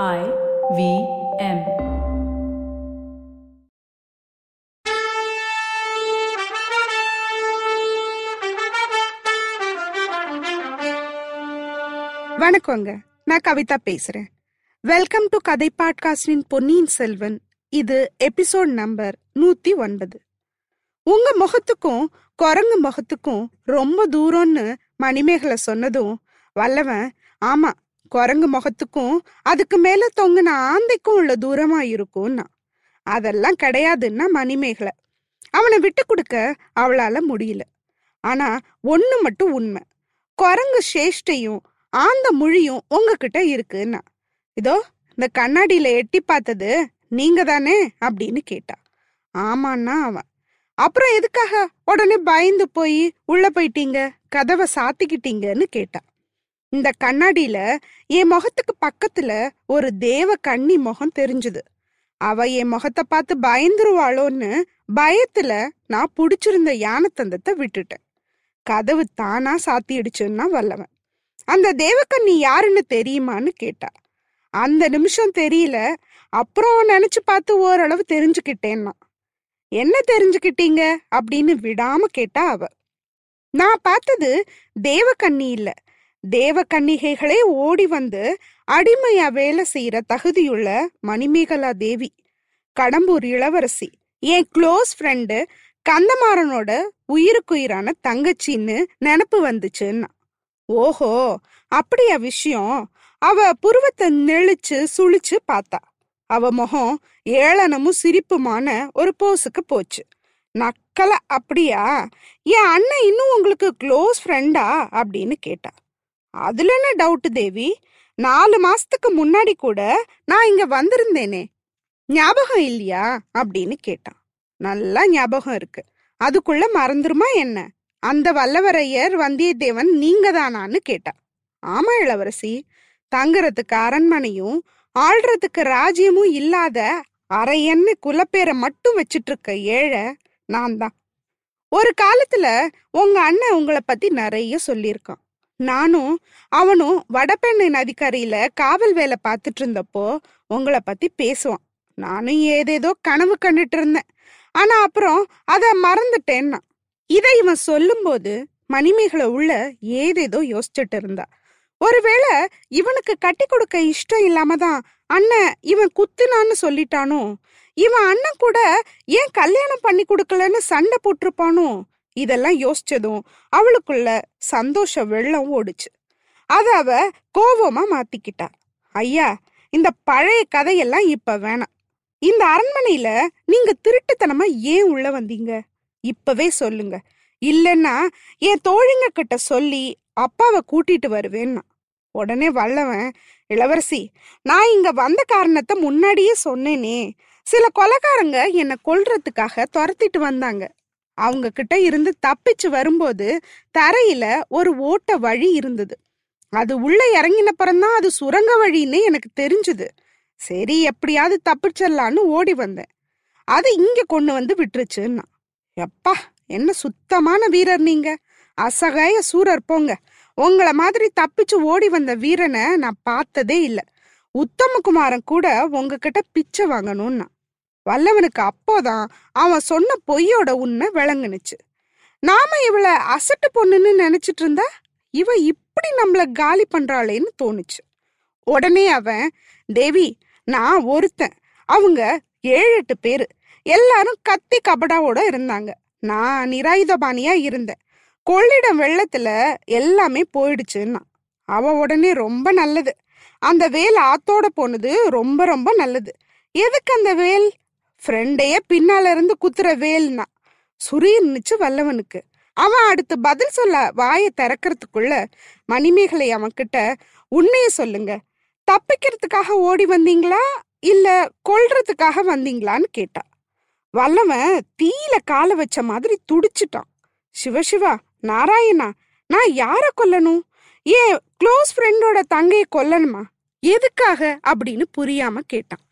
I V M. வணக்கங்க. நான் கவிதா பேசுறேன். வெல்கம் டு கதை பாட்காஸ்டின் பொன்னியின் செல்வன். இது எபிசோட் நம்பர் நூத்தி ஒன்பது. உங்க முகத்துக்கும் குரங்கு முகத்துக்கும் ரொம்ப தூரம்னு மணிமேகலை சொன்னதும் வல்லவன் ஆமா குரங்கு முகத்துக்கும் அதுக்கு மேல தொங்குன ஆந்தைக்கும் உள்ள தூரமா இருக்கும்னா அதெல்லாம் கிடையாதுன்னா மணிமேகலை. அவனை விட்டு கொடுக்க அவளால முடியல. ஆனா ஒண்ணு மட்டும் உண்மை. குரங்கு சேஷ்டையும் ஆந்த மொழியும் உங்ககிட்ட இருக்குன்னா இதோ இந்த கண்ணாடியில எட்டி பார்த்தது நீங்க தானே அப்படின்னு கேட்டா. ஆமான்னா அவன். அப்புறம் எதுக்காக உடனே பயந்து போய் உள்ள போயிட்டீங்க? கதவை சாத்திக்கிட்டீங்கன்னு கேட்டா. இந்த கண்ணாடியில என் முகத்துக்கு பக்கத்துல ஒரு தேவ கன்னி முகம் தெரிஞ்சுது. அவ என் முகத்தை பார்த்து பயந்துருவாளோன்னு பயத்துல நான் புடிச்சிருந்த யானை தந்தத்தை விட்டுட்டேன். கதவு தானா சாத்திடுச்சுன்னா வல்லவன். அந்த தேவக்கண்ணி யாருன்னு தெரியுமான்னு கேட்டா. அந்த நிமிஷம் தெரியல. அப்புறம் நினைச்சு பார்த்து ஓரளவு தெரிஞ்சுக்கிட்டேன்னா. என்ன தெரிஞ்சுக்கிட்டீங்க? அப்படின்னு விடாம கேட்டா அவ. நான் பார்த்தது தேவக்கண்ணி இல்லை. தேவக்கன்னிகைகளே ஓடி வந்து அடிமையா வேலை செய்யற தகுதியுள்ள மணிமேகலா தேவி கடம்பூர் இளவரசி என் க்ளோஸ் ஃப்ரெண்டு கந்தமாறனோட உயிருக்குயிரான தங்கச்சின்னு நினப்பு வந்துச்சுன்னா. ஓஹோ அப்படியா விஷயம். அவ புருவத்தை நெளிச்சு சுழிச்சு பார்த்தா அவ முகம் ஏளனமும் சிரிப்புமான ஒரு போஸுக்கு போச்சு. நக்கல அப்படியா? என் அண்ணன் இன்னும் உங்களுக்கு க்ளோஸ் ஃப்ரெண்டா? அப்படின்னு கேட்டா. அதுல என்ன டவுட் தேவி? நாலு மாசத்துக்கு முன்னாடி கூட நான் இங்க வந்திருந்தேனே. ஞாபகம் இல்லையா? அப்படின்னு கேட்டான். நல்லா ஞாபகம் இருக்கு. அதுக்குள்ள மறந்துருமா என்ன? அந்த வல்லவரையர் வந்தியத்தேவன் நீங்க தானான்னு கேட்டா ஆமா இளவரசி. தங்குறதுக்கு அரண்மனையும் ஆள்றதுக்கு ராஜ்யமும் இல்லாத அரையன்னு குலப்பேரை மட்டும் வச்சிட்டு இருக்க ஏழை நான் தான் ஒரு காலத்துல உங்க அண்ணன் உங்களை பத்தி நிறைய சொல்லியிருக்கான். நானும் அவனும் வடபெண்ணை நதிக்கரையில காவல் வேலை பார்த்துட்டு இருந்தப்போ உங்களை பத்தி பேசுவான் நானும் ஏதேதோ கனவு கண்டுட்டு இருந்தேன் ஆனா அப்புறம் அத மறந்துட்டேன்னா? இதை இவன் சொல்லும்போது மணிமேகலை உள்ள ஏதேதோ யோசிச்சுட்டு இருந்தா ஒருவேளை இவனுக்கு கட்டி கொடுக்க இஷ்டம் இல்லாம தான் அண்ணன் இவன் குத்துனான்னு சொல்லிட்டானோ? இவன் அண்ணன் கூட ஏன் கல்யாணம் பண்ணி கொடுக்கலன்னு சண்டை போட்டிருப்பானோ? இதெல்லாம் யோசிச்சதும் அவளுக்குள்ள சந்தோஷ வெள்ளம் ஓடுச்சு. அத அவ கோபமா மாத்திக்கிட்டா. ஐயா இந்த பழைய கதையெல்லாம் இப்ப வேணாம். இந்த அரண்மனையில நீங்க திருட்டுத்தனமா ஏன் உள்ள வந்தீங்க? இப்பவே சொல்லுங்க. இல்லைன்னா என் தோழிங்க கிட்ட சொல்லி அப்பாவை கூட்டிட்டு வருவேன்னா. உடனே வல்லவன் இளவரசி நான் இங்க வந்த காரணத்தை முன்னாடியே சொன்னேனே. சில கொலைக்காரங்க என்னை கொல்றதுக்காக துரத்திட்டு வந்தாங்க. அவங்க கிட்ட இருந்து தப்பிச்சு வரும்போது தரையில ஒரு ஓட்ட வழி இருந்தது. அது உள்ள இறங்கினப்புறம்தான் அது சுரங்க வழின்னு எனக்கு தெரிஞ்சுது. சரி எப்படியாவது தப்பிச்சிடலான்னு ஓடி வந்தேன். அது இங்க கொண்டு வந்து விட்டுருச்சுன்னா. எப்பா என்ன சுத்தமான வீரர் நீங்க. அசகாய சூரர் போங்க. உங்களை மாதிரி தப்பிச்சு ஓடி வந்த வீரனை நான் பார்த்ததே இல்லை. உத்தமகுமாரன் கூட உங்ககிட்ட பிச்சை வாங்கணும்னா. வல்லவனுக்கு அப்போதான் அவன் சொன்ன பொய்யோட உண்மை விளங்குனுச்சு. நாம இவளை அசட்டு பொண்ணுன்னு நினைச்சிட்டு இருந்தா இவ இப்படி நம்மள காலி பண்றாளேன்னு தோணுச்சு. உடனே அவன் தேவி நான் ஒருத்தன். அவங்க ஏழு எட்டு பேரு. எல்லாரும் கத்தி கபடாவோட இருந்தாங்க. நான் நிராயுதபாணியா இருந்தேன். கொள்ளிடம் வெள்ளத்துல எல்லாமே போயிடுச்சுன்னா அவ உடனே ரொம்ப நல்லது. அந்த வேல் ஆத்தோட போனது ரொம்ப ரொம்ப நல்லது. எதுக்கு அந்த வேல்? ஃப்ரெண்டையே பின்னால இருந்து குத்துற வேல்னா. சுரீர்னுச்சு வல்லவனுக்கு. அவன் அடுத்து பதில் சொல்ல வாயை திறக்கிறதுக்குள்ள மணிமேகலை அவன்கிட்ட உண்மைய சொல்லுங்க. தப்பிக்கிறதுக்காக ஓடி வந்தீங்களா? இல்ல கொல்றதுக்காக வந்தீங்களான்னு கேட்டா. வல்லவன் தீயில கால வச்ச மாதிரி துடிச்சிட்டான். சிவசிவா நாராயணா நான் யார கொல்லணும்? ஏன் க்ளோஸ் ஃப்ரெண்டோட தங்கையை கொல்லணுமா? எதுக்காக? அப்படின்னு புரியாம கேட்டான்.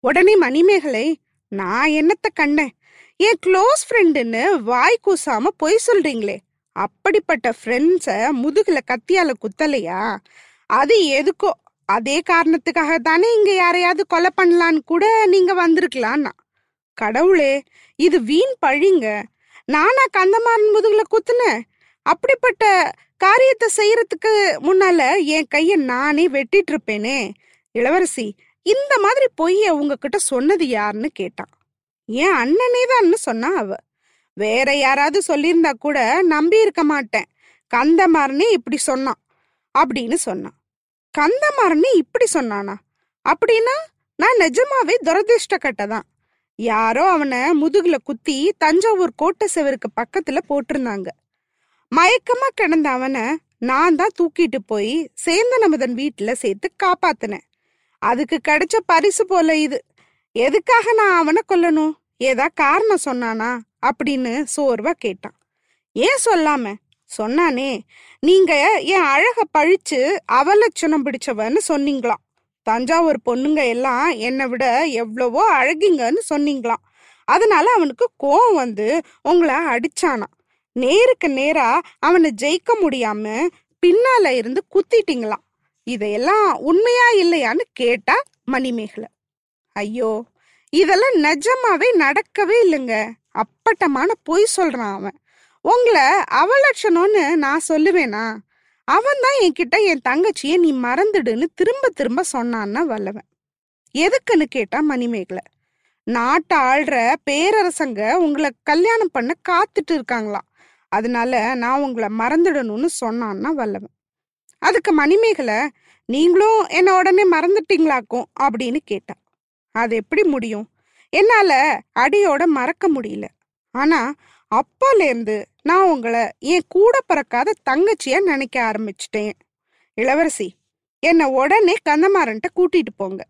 உடனே மணிமேகலை நான் என்னத்த கண்டேன்? என் க்ளோஸ் ஃப்ரெண்டுன்னு வாய் கூசாம பொய் சொல்றீங்களே. அப்படிப்பட்ட ஃப்ரெண்ட்ஸ முதுகுல கத்தியால குத்தலையா? அது எதுக்கோ? அதே காரணத்துக்காக தானே இங்க யாரையாவது கொலை பண்ணலான்னு கூட நீங்க வந்திருக்கலாம்னா கடவுளே இது வீண் பழிங்க. நானா கந்தமான் முதுகுல குத்துனேன். அப்படிப்பட்ட காரியத்தை செய்யறதுக்கு முன்னால என் கைய நானே வெட்டிட்டு இருப்பேனே. இளவரசி இந்த மாதிரி பொய்ய உங்ககிட்ட சொன்னது யாருன்னு கேட்டான். என் அண்ணனே தான்னு சொன்னா அவ. வேற யாராவது சொல்லியிருந்தா கூட நம்பி இருக்க மாட்டேன். கந்தமாறனே இப்படி சொன்னான் அப்படின்னு சொன்னான். கந்தமாறனே இப்படி சொன்னானா? அப்படின்னா நான் நிஜமாவே துரதிருஷ்ட தான் யாரோ அவனை முதுகுல குத்தி தஞ்சாவூர் கோட்டை செவருக்கு பக்கத்துல போட்டிருந்தாங்க. மயக்கமா கிடந்த அவனை நான் தான் தூக்கிட்டு போய் சேந்தனமுதன் வீட்டுல சேர்த்து காப்பாத்தினேன். அதுக்கு கிடைச்ச பரிசு போல இது. எதுக்காக நான் அவனை கொல்லணும்? ஏதா காரணம் சொன்னானா? அப்படின்னு சோர்வா கேட்டான். ஏன் சொல்லாம? சொன்னானே நீங்க என் அழக பழிச்சு அவலட்சணம் பிடிச்சவன்னு சொன்னீங்களாம். தஞ்சாவூர் பொண்ணுங்க எல்லாம் என்னை விட எவ்வளவோ அழகிங்கன்னு சொன்னீங்களாம். அதனால அவனுக்கு கோவம் வந்து உங்களை அடிச்சானா நேருக்கு நேரா அவனை ஜெயிக்க முடியாம பின்னால இருந்து குத்திட்டீங்களாம். இதையெல்லாம் உண்மையா இல்லையான்னு கேட்டா மணிமேகலை. ஐயோ இதெல்லாம் நிஜமாவே நடக்கவே இல்லைங்க. அப்பட்டமான பொய் சொல்றான் அவன். உங்களை அவலட்சணம்னு நான் சொல்லுவேனா? அவன் தான் என்கிட்ட என் தங்கச்சியை நீ மறந்துடுன்னு திரும்ப திரும்ப சொன்னான்னா வல்லவன். எதுக்குன்னு கேட்டா மணிமேகலை. நாட்டை ஆள்ற பேரரசங்க உங்களை கல்யாணம் பண்ண காத்துட்டு இருக்காங்களாம். அதனால நான் உங்களை மறந்துடணும்னு சொன்னான்னா வல்லவன். அதுக்கு மணிமேகலை நீங்களும் என்ன உடனே மறந்துட்டீங்களாக்கும்? அப்படின்னு கேட்டா. அது எப்படி முடியும்? என்னால அடியோட மறக்க முடியல. ஆனா அப்போலேருந்து நான் உங்களை என் கூட பிறக்காத தங்கச்சியா நினைக்க ஆரம்பிச்சிட்டேன். இளவரசி என்னை உடனே கந்தமாறன்ட்ட கூட்டிட்டு போங்க.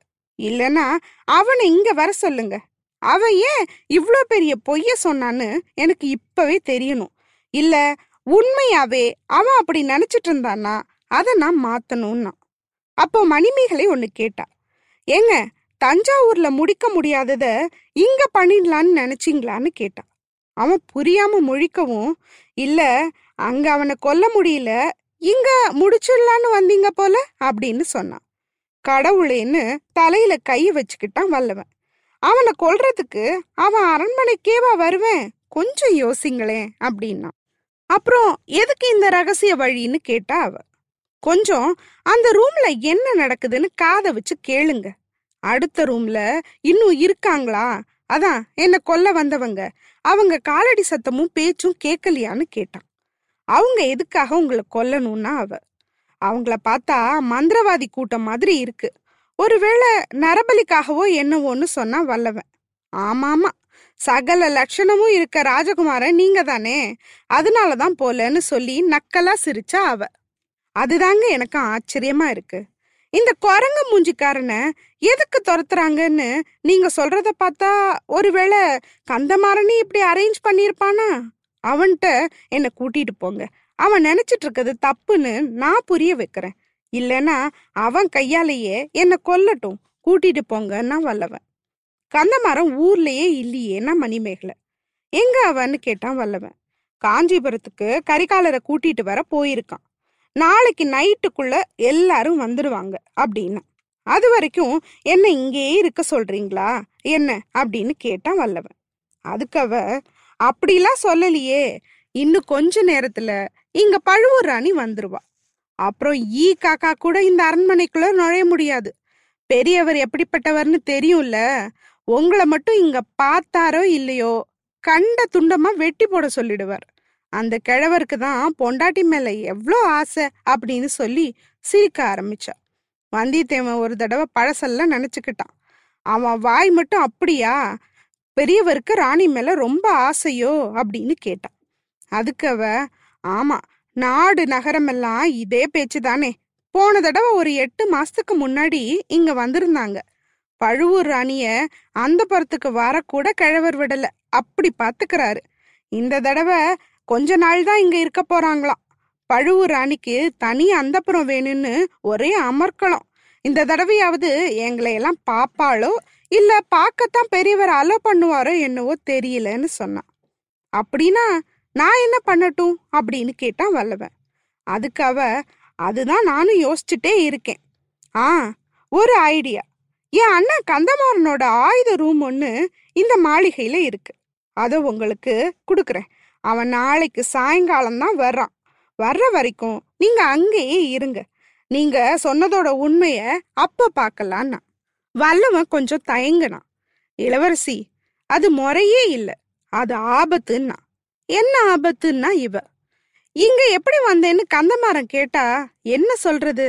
இல்லைன்னா அவனை இங்க வர சொல்லுங்க. அவன் ஏன் இவ்வளோ பெரிய பொய்ய சொன்னான்னு எனக்கு இப்பவே தெரியணும். இல்ல உண்மையாவே அவன் அப்படி நினைச்சிட்டு இருந்தான்னா அதை நான் மாத்தணும்னா. அப்போ மணிமேகலை ஒன்று கேட்டா. ஏங்க தஞ்சாவூர்ல முடிக்க முடியாததை இங்க பண்ணிடலான்னு நினைச்சிங்களான்னு கேட்டான் அவன் புரியாம முழிக்கவும் இல்ல அங்க அவனை கொல்ல முடியல. இங்க முடிச்சிடலான்னு வந்தீங்க போல? அப்படின்னு சொன்னான். கடவுளேன்னு தலையில கைய வச்சுக்கிட்டான் வல்லவன். அவனை கொல்றதுக்கு அவன் அரண்மனைக்கேவா வருவேன்? கொஞ்சம் யோசிங்களேன். அப்படின்னா அப்புறம் எதுக்கு இந்த ரகசிய வழின்னு? கேட்டா அவன் கொஞ்சம் அந்த ரூம்ல என்ன நடக்குதுன்னு காதை வச்சு கேளுங்க. அடுத்த ரூம்ல இன்னும் இருக்காங்களா? அதான் என்ன கொல்ல வந்தவங்க. அவங்க காலடி சத்தமும் பேச்சும் கேட்கலையான்னு கேட்டான். அவங்க எதுக்காக உங்களை கொல்லணும்னா அவ. அவங்கள பார்த்தா மந்திரவாதி கூட்டம் மாதிரி இருக்கு. ஒருவேளை நரபலிக்காகவோ என்னவோன்னு சொன்னா வல்லவன். ஆமாமா சகல லட்சணமும் இருக்க ராஜகுமாரன் நீங்க தானே அதனாலதான் போலன்னு சொல்லி நக்கலா சிரிச்சா அவ. அதுதாங்க எனக்கு ஆச்சரியமா இருக்கு. இந்த குரங்கு மூஞ்சிக்காரனை எதுக்கு துரத்துறாங்கன்னு நீங்க சொல்றத பார்த்தா ஒருவேளை கந்தமாறனி இப்படி அரேஞ்ச் பண்ணியிருப்பானா? அவன்கிட்ட என்னை கூட்டிட்டு போங்க. அவன் நினைச்சிட்டு இருக்கிறது தப்புன்னு நான் புரிய வைக்கிறேன். இல்லைன்னா அவன் கையாலேயே என்னை கொல்லட்டும். கூட்டிட்டு போங்கன்னா வல்லவன். கந்தமரம் ஊர்லயே இல்லையேன்னா மணிமேகலை. எங்க அவன்னு கேட்டான் வல்லவன். காஞ்சிபுரத்துக்கு கரிகாலரை கூட்டிட்டு வர போயிருக்கான். நாளைக்கு நைட்டுக்குள்ள எல்லாரும் வந்துடுவாங்க அப்படின்னு. அது வரைக்கும் என்ன இங்கேயே இருக்க சொல்றீங்களா? என்ன? அப்படின்னு கேட்டான் வல்லவன். அதுக்கு அவ அப்படிலாம் சொல்லலையே. இன்னும் கொஞ்ச நேரத்துல இங்க பழுவூர் ராணி வந்துருவா. அப்புறம் ஈ காக்கா கூட இந்த அரண்மனைக்குள்ள நுழைய முடியாது. பெரியவர் எப்படிப்பட்டவர்னு தெரியும்ல. உங்களை மட்டும் இங்க பார்த்தாரோ இல்லையோ கண்ட துண்டமா வெட்டி போட சொல்லிடுவார். அந்த கிழவருக்கு தான் பொண்டாட்டி மேல எவ்வளோ ஆசை அப்படின்னு சொல்லி சிரிக்க ஆரம்பிச்சா. வந்தியத்தேவன் ஒரு தடவை பழசெல்லாம் நினச்சிக்கிட்டான். அவன் வாய் மட்டும் அப்படியா? பெரியவருக்கு ராணி மேல ரொம்ப ஆசையோ? அப்படின்னு கேட்டான். அதுக்கு அவ ஆமா நாடு நகரமெல்லாம் இதே பேச்சு தானே. போன தடவை ஒரு எட்டு மாசத்துக்கு முன்னாடி இங்க வந்திருந்தாங்க. பழுவூர் ராணிய அந்த புறத்துக்கு வரக்கூட கிழவர் விடல. அப்படி பாத்துக்கிறாரு. இந்த தடவை கொஞ்ச நாள் தான் இங்க இருக்க போறாங்களாம். பழுவூர் ராணிக்கு தனி அந்தப்புறம் வேணும்னு ஒரே அமர்க்களம். இந்த தடவையாவது எங்களை எல்லாம் பாப்பாளோ இல்ல பார்க்கத்தான் பெரியவர் அலோ பண்ணுவாரோ என்னவோ தெரியலன்னு சொன்னான். அப்படின்னா நான் என்ன பண்ணட்டும்? அப்படின்னு கேட்டான் வல்லவன். அதுக்கு அவ அதுதான் நானும் யோசிச்சுட்டே இருக்கேன். ஆ ஒரு ஐடியா என் அண்ணா கந்தமாறனோட ஆயுத ரூம் ஒன்று இந்த மாளிகையில இருக்கு. அதை உங்களுக்கு கொடுக்குறேன். அவன் நாளைக்கு சாயங்காலம் தான் வர்றான். வர்ற வரைக்கும் நீங்க அங்கேயே இருங்க. நீங்க சொன்னதோட உண்மைய அப்ப பார்க்கலான்னா வல்லவன் கொஞ்சம் தயங்கினான். இளவரசி அது முறையே இல்லை. அது ஆபத்துன்னா. என்ன ஆபத்துன்னா இவ. இங்க எப்படி வந்தேன்னு கந்தமாறன் கேட்டா என்ன சொல்றது?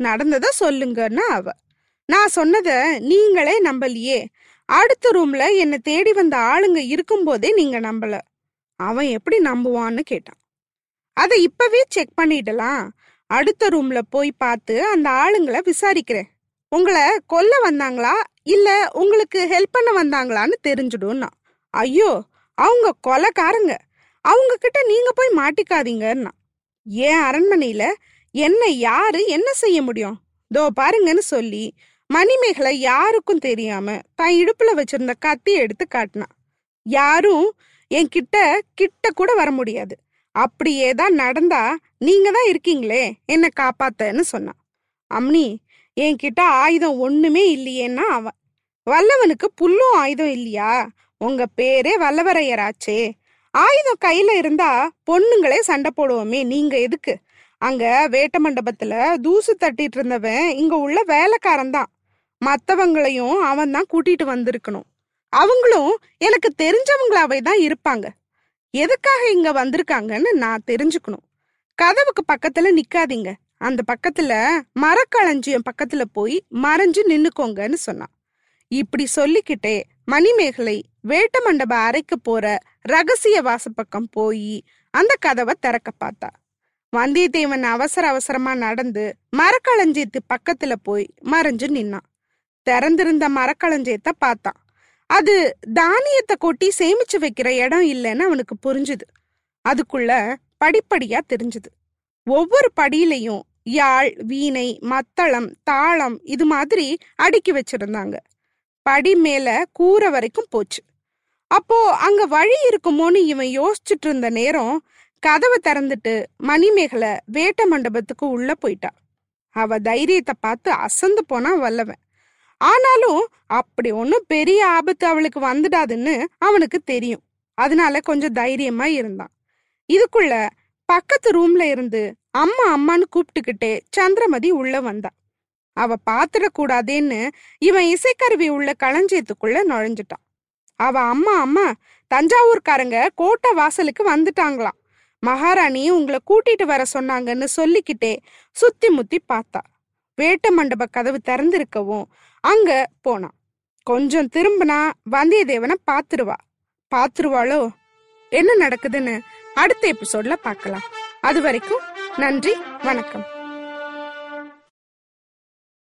நடந்தத சொல்லுங்கன்னா அவ. நான் சொன்னத நீங்களே நம்பலையே. அடுத்த ரூம்ல என்னை தேடி வந்த ஆளுங்க இருக்கும்போதே நீங்க நம்பல. அவன் எப்படி நம்புவான்னு கேட்டான். அதை இப்பவே செக் பண்ணிடலாம். அடுத்த ரூம்ல போய் பார்த்து அந்த ஆளுங்களை விசாரிக்கிறேன். உங்களை கொல்ல வந்தாங்களா? இல்ல உங்களுக்கு ஹெல்ப் பண்ண வந்தாங்களான்னு தெரிஞ்சிடும்னா. ஐயோ அவங்க கொலைக்காரங்க. அவங்க கிட்ட நீங்க போய் மாட்டிக்காதீங்கன்னா. ஏன் அரண்மனையில என்ன யாரு என்ன செய்ய முடியும்? தோ பாருங்கன்னு சொல்லி மணிமேகலை யாருக்கும் தெரியாம தன் இடுப்புல வச்சிருந்த கத்தி எடுத்து காட்டினான். யாரும் என்கிட்ட கிட்ட கூட வர முடியாது. அப்படியே தான் நடந்தா நீங்க தான் இருக்கீங்களே என்ன காப்பாத்தன்னு சொன்னான். அம்னி என்கிட்ட ஆயுதம் ஒண்ணுமே இல்லையேன்னா அவன். வல்லவனுக்கு புல்லும் ஆயுதம் இல்லையா? உங்க பேரே வல்லவரையராச்சே. ஆயுதம் கையில இருந்தா பொண்ணுங்களே சண்டை போடுவோமே நீங்க எதுக்கு? அங்க வேட்ட மண்டபத்துல தூசு தட்டிட்டு இருந்தவன் இங்க உள்ள வேலைக்காரன் தான். மற்றவங்களையும் அவன் தான் கூட்டிட்டு வந்திருக்கணும். அவங்களும் எனக்கு தெரிஞ்சவங்களாவே தான் இருப்பாங்க. எதுக்காக இங்க வந்திருக்காங்கன்னு நான் தெரிஞ்சுக்கணும். கதவுக்கு பக்கத்துல நிக்காதீங்க. அந்த பக்கத்துல மரக்களஞ்சியம் பக்கத்துல போய் மறைஞ்சு நின்னுக்கோங்கன்னு சொன்னான். இப்படி சொல்லிக்கிட்டே மணிமேகலை வேட்ட மண்டப அறைக்கு போற ரகசிய வாசப்பக்கம் போய் அந்த கதவை திறக்க பார்த்தா. வந்தியத்தேவன் அவசர அவசரமா நடந்து மரக்களஞ்சியத்து பக்கத்துல போய் மறைஞ்சு நின்னான். திறந்திருந்த மரக்களஞ்சியத்தை பார்த்தான். அது தானியத்தை கொட்டி சேமிச்சு வைக்கிற இடம் இல்லைன்னு அவனுக்கு புரிஞ்சுது. அதுக்குள்ள படிப்படியா தெரிஞ்சுது. ஒவ்வொரு படியிலையும் யாழ் வீணை மத்தளம் தாளம் இது மாதிரி அடுக்கி வச்சிருந்தாங்க. படி மேல கூரை வரைக்கும் போச்சு. அப்போ அங்க வழி இருக்குமோன்னு இவன் யோசிச்சுட்டு இருந்த நேரம் கதவை திறந்துட்டு மணிமேகலை வேட்ட மண்டபத்துக்கு உள்ள போயிட்டா. அவ தைரியத்தை பார்த்து அசந்து போனா வல்லவன். ஆனாலும் அப்படி ஒன்றும் பெரிய ஆபத்து அவளுக்கு வந்துடாதுன்னு அவனுக்கு தெரியும். அதனால கொஞ்சம் தைரியமா இருந்தான். இதுக்குள்ள பக்கத்து ரூம்ல இருந்து அம்மா அம்மான்னு கூப்பிட்டுக்கிட்டே சந்திரமதி உள்ள வந்தா. அவ பாத்திரக்கூடாதேன்னு இவன் இசைக்கருவி உள்ள களஞ்சியத்துக்குள்ள நுழைஞ்சிட்டான். அவ அம்மா அம்மா தஞ்சாவூர்காரங்க கோட்டை வாசலுக்கு வந்துட்டாங்களாம். மகாராணி உங்களை கூட்டிட்டு வர சொன்னாங்கன்னு சொல்லிக்கிட்டே சுத்தி முத்தி பார்த்தா. வேட்ட மண்டப கதவு திறந்திருக்கவும் அங்க போனான் கொஞ்சம் திரும்பினா வந்தியத்தேவனை பாத்துருவா. பாத்துருவாளோ? என்ன நடக்குதுன்னு அடுத்த எபிசோட்ல பார்க்கலாம் அது வரைக்கும் நன்றி வணக்கம்.